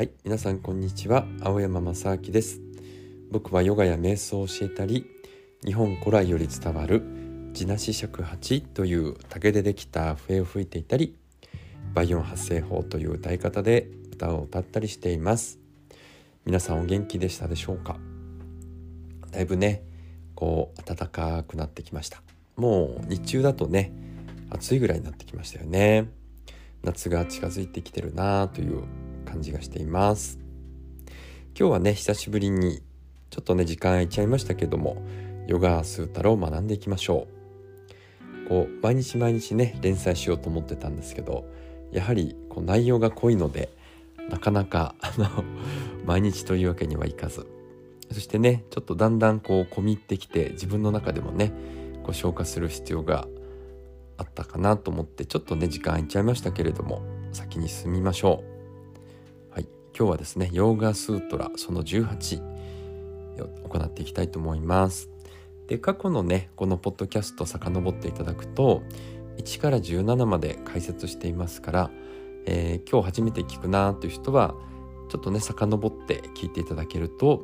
はい皆さんこんにちは。青山正明です。僕はヨガや瞑想を教えたり日本古来より伝わる地なし尺八という竹でできた笛を吹いていたり倍音発声法という歌い方で歌を歌ったりしています。皆さんお元気でしたでしょうか？だいぶねこう暖かくなってきました。もう日中だとね暑いぐらいになってきましたよね。夏が近づいてきてるなという感じがしています。今日はね久しぶりにちょっとね時間空いちゃいましたけどもヨガスータラを学んでいきましょう。こう毎日毎日ね連載しようと思ってたんですけどやはりこう内容が濃いのでなかなかあの 毎日というわけにはいかず。そしてねちょっとだんだんこう込み入ってきて自分の中でもねこう消化する必要があったかなと思ってちょっとね時間空いちゃいましたけれども先に進みましょう。今日はですねヨーガスートラその18を行っていきたいと思います。で過去のねこのポッドキャスト遡っていただくと1から17まで解説していますから、えー、今日初めて聞くなという人はちょっとね遡って聞いていただけると、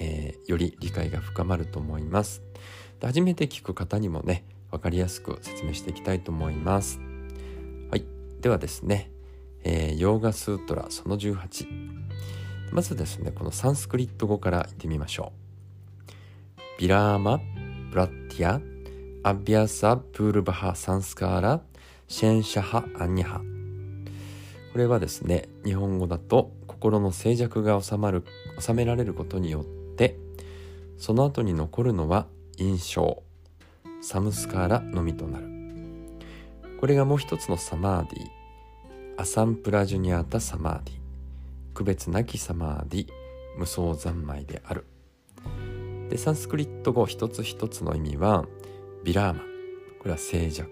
えー、より理解が深まると思います。で初めて聞く方にもね分かりやすく説明していきたいと思います。はい、ではですね、えー、ヨーガスートラその18まずですねこのサンスクリット語から言ってみましょう。ビラーマ・プラッティア・アビアサ・プールバハ・サンスカーラ・シェンシャハ・アンニハ。これはですね日本語だと心の静寂が収まる収められることによってその後に残るのは印象。サムスカーラのみとなる。これがもう一つのサマーディアサンプラジュニアタサマーディ。区別なきサマーディ。無双三昧である。でサンスクリット語一つ一つの意味はビラーマ。これは静寂。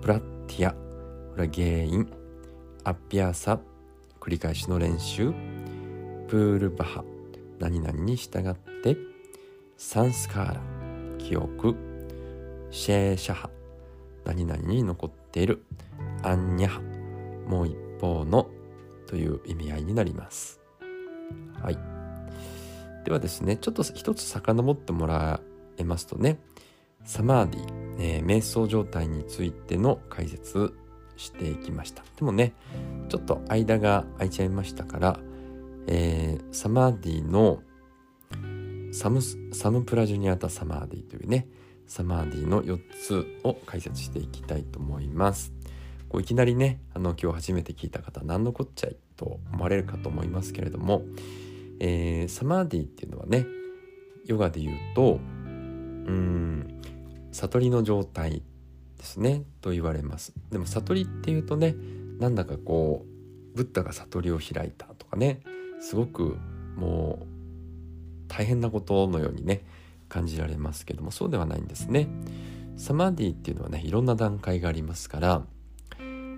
プラッティア。これは原因。アッピアサ。繰り返しの練習。プールバハ。何々に従って。サンスカーラ。記憶。シェーシャハ。何々に残っている。アンニャハ。もう一方のという意味合いになります。はい。ではですねちょっと一つ遡ってもらえますとねサマーディ、えー、瞑想状態についての解説していきました。でもねちょっと間が空いちゃいましたから、えー、サマーディのサムサムプラジュニアタサマーディというねサマーディの4つを解説していきたいと思います。こういきなりねあの今日初めて聞いた方何のこっちゃいと思われるかと思いますけれども、えー、サマーディっていうのはねヨガで言うとうん悟りの状態ですねと言われますでも悟りっていうとねなんだかこうブッダが悟りを開いたとかねすごくもう大変なことのようにね感じられますけどもそうではないんですね。サマーディっていうのはねいろんな段階がありますから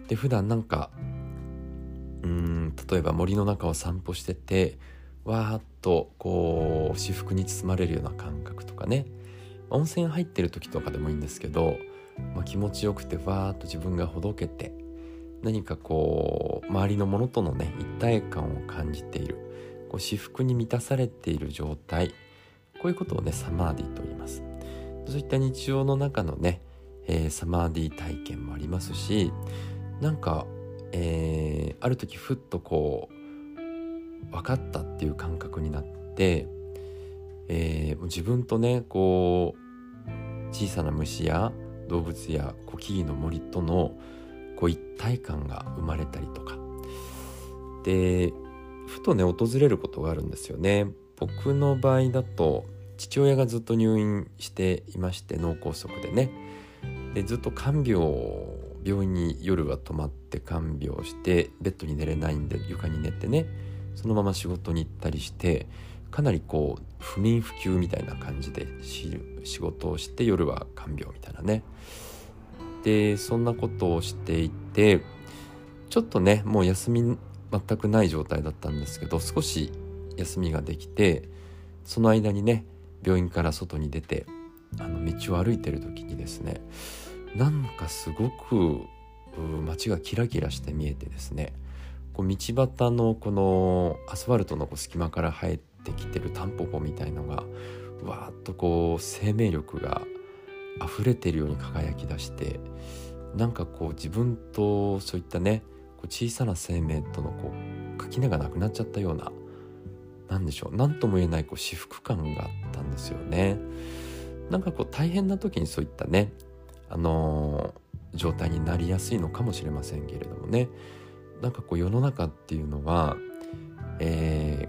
で普段なんかうん例えば森の中を散歩しててわーっとこう私服に包まれるような感覚とかね。温泉入ってる時とかでもいいんですけど、まあ、気持ちよくてわーっと自分がほどけて何かこう周りのものとのね一体感を感じている。こう私服に満たされている状態。こういうことをねサマーディと言います。そういった日常の中のね、えー、サマーディ体験もありますしなんか、えー、ある時ふっとこう分かったっていう感覚になって、えー、自分とねこう小さな虫や動物や木々の森とのこう一体感が生まれたりとか。でふとね訪れることがあるんですよね。僕の場合だと父親がずっと入院していまして脳梗塞でね。でずっと看病病院に夜は泊まって看病してベッドに寝れないんで床に寝てねそのまま仕事に行ったりしてかなりこう不眠不休みたいな感じで仕事をして夜は看病みたいなね。でそんなことをしていてちょっとねもう休み全くない状態だったんですけど少し休みができてその間にね病院から外に出てあの道を歩いてる時にですねなんかすごく街がキラキラして見えてですねこう道端のこのアスファルトのこう隙間から生えてきてるタンポポみたいのがわーっとこう生命力が溢れてるように輝き出してなんかこう自分とそういったねこう小さな生命とのこう垣根がなくなっちゃったような何でしょう何とも言えないこう至福感があったんですよね。なんかこう大変な時にそういったねあのー、状態になりやすいのかもしれませんけれどもね。なんかこう世の中っていうのは、え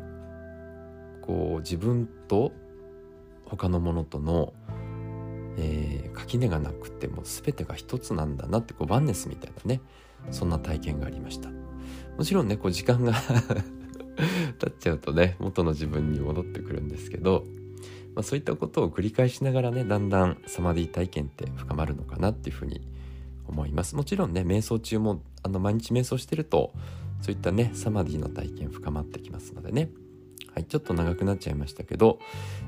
ー、こう自分と他のものとの、えー、垣根がなくても全てが一つなんだなってこうワンネスみたいなねそんな体験がありました。もちろんねこう時間が 経っちゃうとね元の自分に戻ってくるんですけど、まあ、そういったことを繰り返しながらねだんだんサマディ体験って深まるのかなっていうふうに思います。もちろんね瞑想中もあの毎日瞑想してるとそういったねサマディの体験深まってきますのでね。はい、ちょっと長くなっちゃいましたけど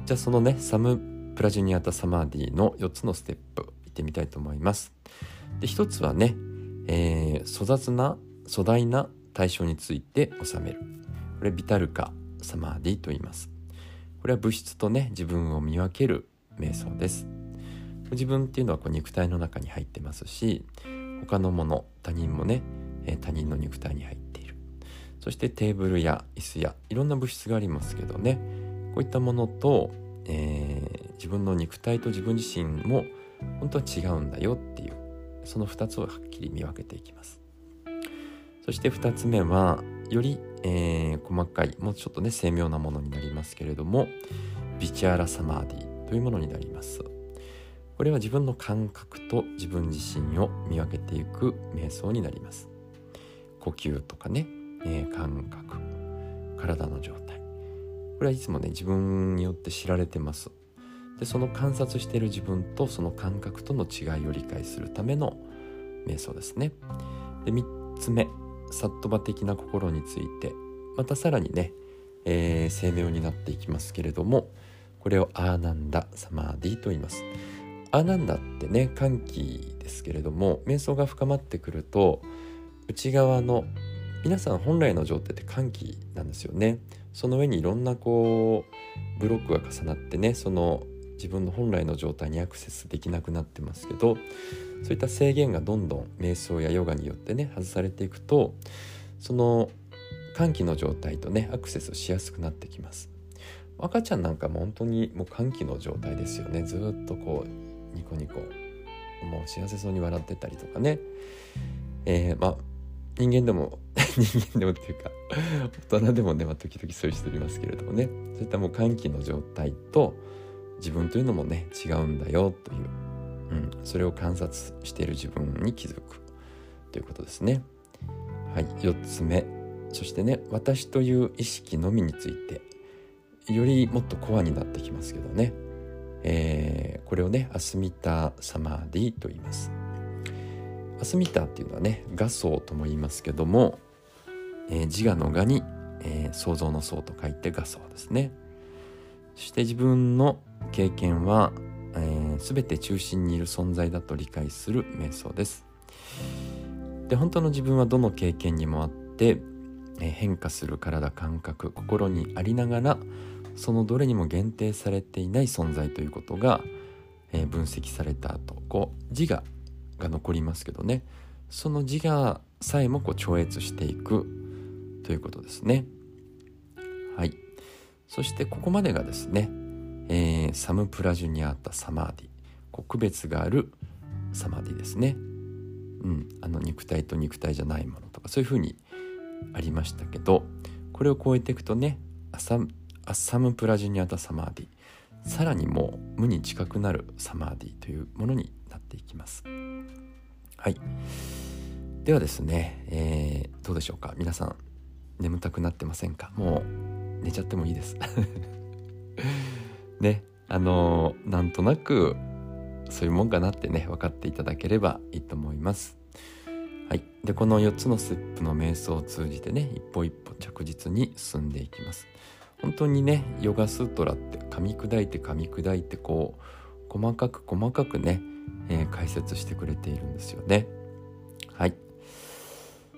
じゃあそのねサムプラジュニアタサマーディの4つのステップいってみたいと思います。で1つはね、えー、粗雑な粗大な対象について収める。これビタルカサマーディと言います。これは物質とね自分を見分ける瞑想です。自分っていうのはこう肉体の中に入ってますし他のもの他人もねえ他人の肉体に入っている。そしてテーブルや椅子やいろんな物質がありますけどねこういったものと、えー、自分の肉体と自分自身も本当は違うんだよっていうその2つをはっきり見分けていきます。そして2つ目はより、えー、細かいもうちょっとね精妙なものになりますけれどもビチャーラサマーディというものになります。これは自分の感覚と自分自身を見分けていく瞑想になります。呼吸とかねえー、感覚体の状態。これはいつもね自分によって知られてます。でその観察している自分とその感覚との違いを理解するための瞑想ですね。で3つ目。サットバ的な心についてまたさらにね、えー、精妙になっていきますけれどもこれをアーナンダサマーディと言います。アーナンダってね歓喜ですけれども瞑想が深まってくると内側の皆さん本来の状態って歓喜なんですよね。その上にいろんなこうブロックが重なってねその自分の本来の状態にアクセスできなくなってますけどそういった制限がどんどん瞑想やヨガによってね外されていくとその歓喜の状態とねアクセスしやすくなってきます。赤ちゃんなんかも本当にもう歓喜の状態ですよね。ずっとこうニコニコもう幸せそうに笑ってたりとかね。えー、まあ人間でも 人間でもっていうか大人でもね、まあ、時々そういう人いますけれどもね。そういったもう歓喜の状態と自分というのもね違うんだよという、うん、それを観察している自分に気づくということですね。はい4つ目そしてね私という意識のみについてよりもっとコアになってきますけどね、えー、これをねアスミタ・サマーディと言います。アスミタっていうのはね画像とも言いますけども、えー、自我の我に、えー、想像の想と書いて画像ですねそして自分の経験は、えー、全て中心にいる存在だと理解する瞑想です。で本当の自分はどの経験にもあって、え、変化する体感覚心にありながらそのどれにも限定されていない存在ということが、えー、分析された後こう自我が残りますけどね。その自我さえもこう超越していくということですね。はい。そしてここまでがですね、えー、サムプラジュニアータサマーディ。こう区別があるサマーディですね。うん。あの肉体と肉体じゃないものとかそういうふうにありましたけどこれを超えていくとねアサアサムプラジュニアタサマーディ。さらにもう無に近くなるサマーディというものになっていきます。はい。ではですね、えー、どうでしょうか。皆さん眠たくなってませんか？もう寝ちゃってもいいです。ねあのー、なんとなくそういうもんかなってね分かっていただければいいと思いますはい、でこの4つのステップの瞑想を通じてね一歩一歩着実に進んでいきます本当にねヨガスートラって噛み砕いて噛み砕いてこう細かく細かくねえー、解説してくれているんですよね。はい。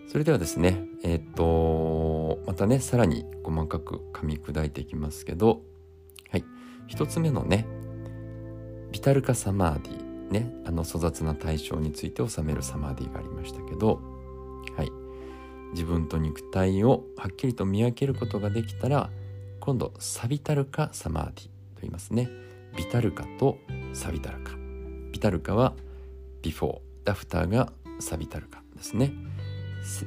それではですねえっ、とまたねさらに細かく噛み砕いていきますけどはい一つ目のねビタルカサマーディねあの粗雑な対象について収めるサマーディがありましたけどはい。自分と肉体をはっきりと見分けることができたら今度サビタルカサマーディと言いますね。ビタルカとサビタルカ。ビタルカはビフォー。アフターがサビタルカですね。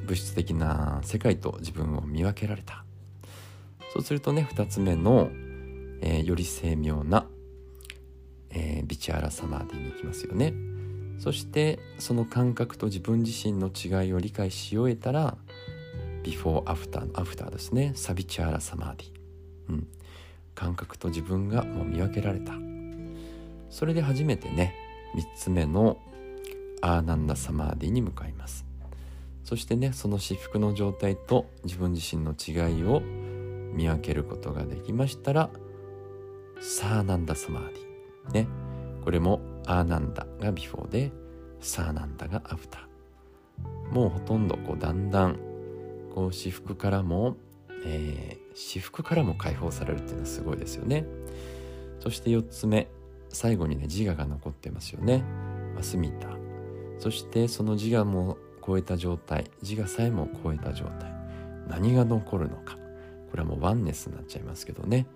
物質的な世界と自分を見分けられた。そうするとね2つ目の、えー、より精妙な、えー、ビチャラサマーディに行きますよね。そしてその感覚と自分自身の違いを理解し終えたらビフォーアフターのアフターですね。サビチャーラサマーディ、うん、感覚と自分がもう見分けられた。それで初めてね3つ目のアーナンダサマーディに向かいます。そしてねその至福の状態と自分自身の違いを見分けることができましたらサーナンダサマーディね。これもアーナンダがビフォーでサーナンダがアフター。もうほとんどこうだんだんこう至福からも、えー、至福からも解放されるっていうのはすごいですよね。そして4つ目最後にね自我が残ってますよね。アスミタ。そしてその自我も超えた状態。自我さえも超えた状態。何が残るのか。これはもうワンネスになっちゃいますけどね。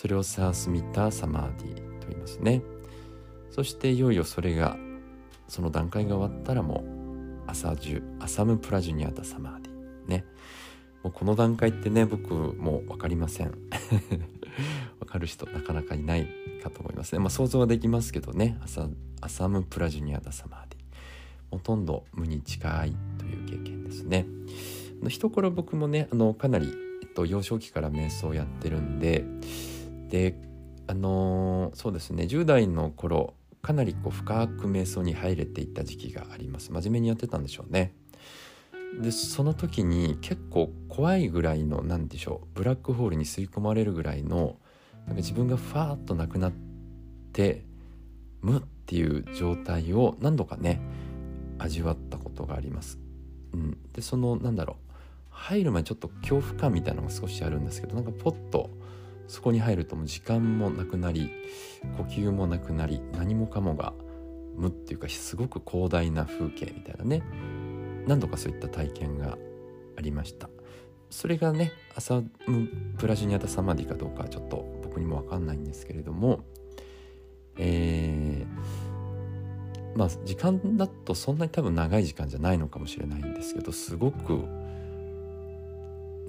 それをサースミタサマーディと言いますね。そしていよいよそれがその段階が終わったらもうアサジュアサムプラジュニアタサマーディね。もうこの段階ってね僕もう分かりません。分かる人なかなかいないかと思いますね。まあ想像はできますけどね。アサアサムプラジュニアタサマーディ。ほとんど無に近いという経験ですね。一頃僕もねあのかなり、えっと、幼少期から瞑想をやってるんでであのそうですね。10代の頃かなりこう深く瞑想に入れていった時期があります。真面目にやってたんでしょうね。でその時に結構怖いぐらいの何でしょうブラックホールに吸い込まれるぐらいのなんか自分がファーッとなくなって無っていう状態を何度かね味わったことがあります。うん、でそのなんだろう。入る前ちょっと恐怖感みたいなのが少しあるんですけどなんかポッとそこに入るともう時間もなくなり呼吸もなくなり何もかもが無っていうかすごく広大な風景みたいなね。何度かそういった体験がありました。それがねアサム・プラジュニアタ・サマディかどうかちょっと僕にも分かんないんですけれどもえー、まあ時間だとそんなに多分長い時間じゃないのかもしれないんですけどすごく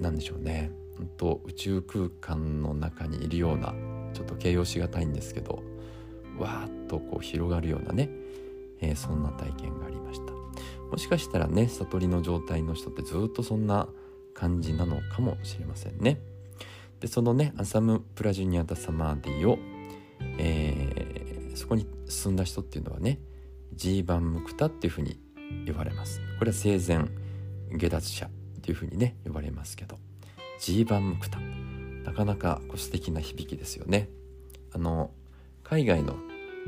なんでしょうね。と宇宙空間の中にいるようなちょっと形容しがたいんですけどわーっとこう広がるようなね、えー、そんな体験がありました。もしかしたらね悟りの状態の人ってずっとそんな感じなのかもしれませんね。でそのねアサム・プラジュニアタ・サマーディを、えー、そこに進んだ人っていうのはねジーバン・ムクタっていうふうに呼ばれます。これは生前下脱者っていうふうにね呼ばれますけど。ジーバンムクタ。なかなかこう素敵な響きですよね。あの海外の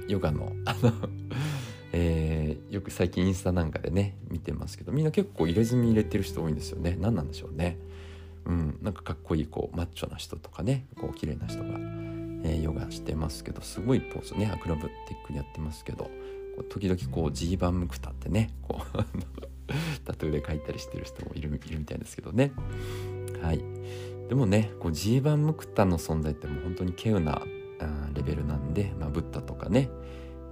ヨガの あのえー、よく最近インスタなんかでね見てますけどみんな結構入れ墨入れてる人多いんですよね。何なんでしょうね。うんなんかかっこいいこうマッチョな人とかねこう綺麗な人が、えー、ヨガしてますけどすごいポーズねアクロバティックにやってますけど時々こうジーバンムクタってねこう タトゥーで書いたりしてる人もいるみたいですけどね。はい。でもねこうジーバンムクタの存在ってもう本当に稀有なレベルなんで、まあ、ブッダとかね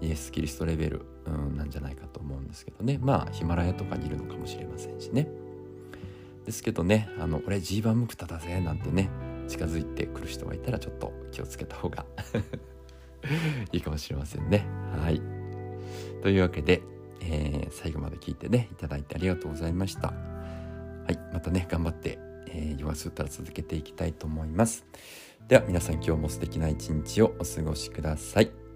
イエス・キリストレベル、うん、なんじゃないかと思うんですけどね。まあヒマラヤとかにいるのかもしれませんしね。ですけどねあの俺ジーバンムクタだぜなんてね近づいてくる人がいたらちょっと気をつけた方が いいかもしれませんね。はい。というわけで、えー、最後まで聞いてねいただいてありがとうございました。はい。またね頑張ってえー、ヨガスータラ続けていきたいと思います。では皆さん今日も素敵な一日をお過ごしください。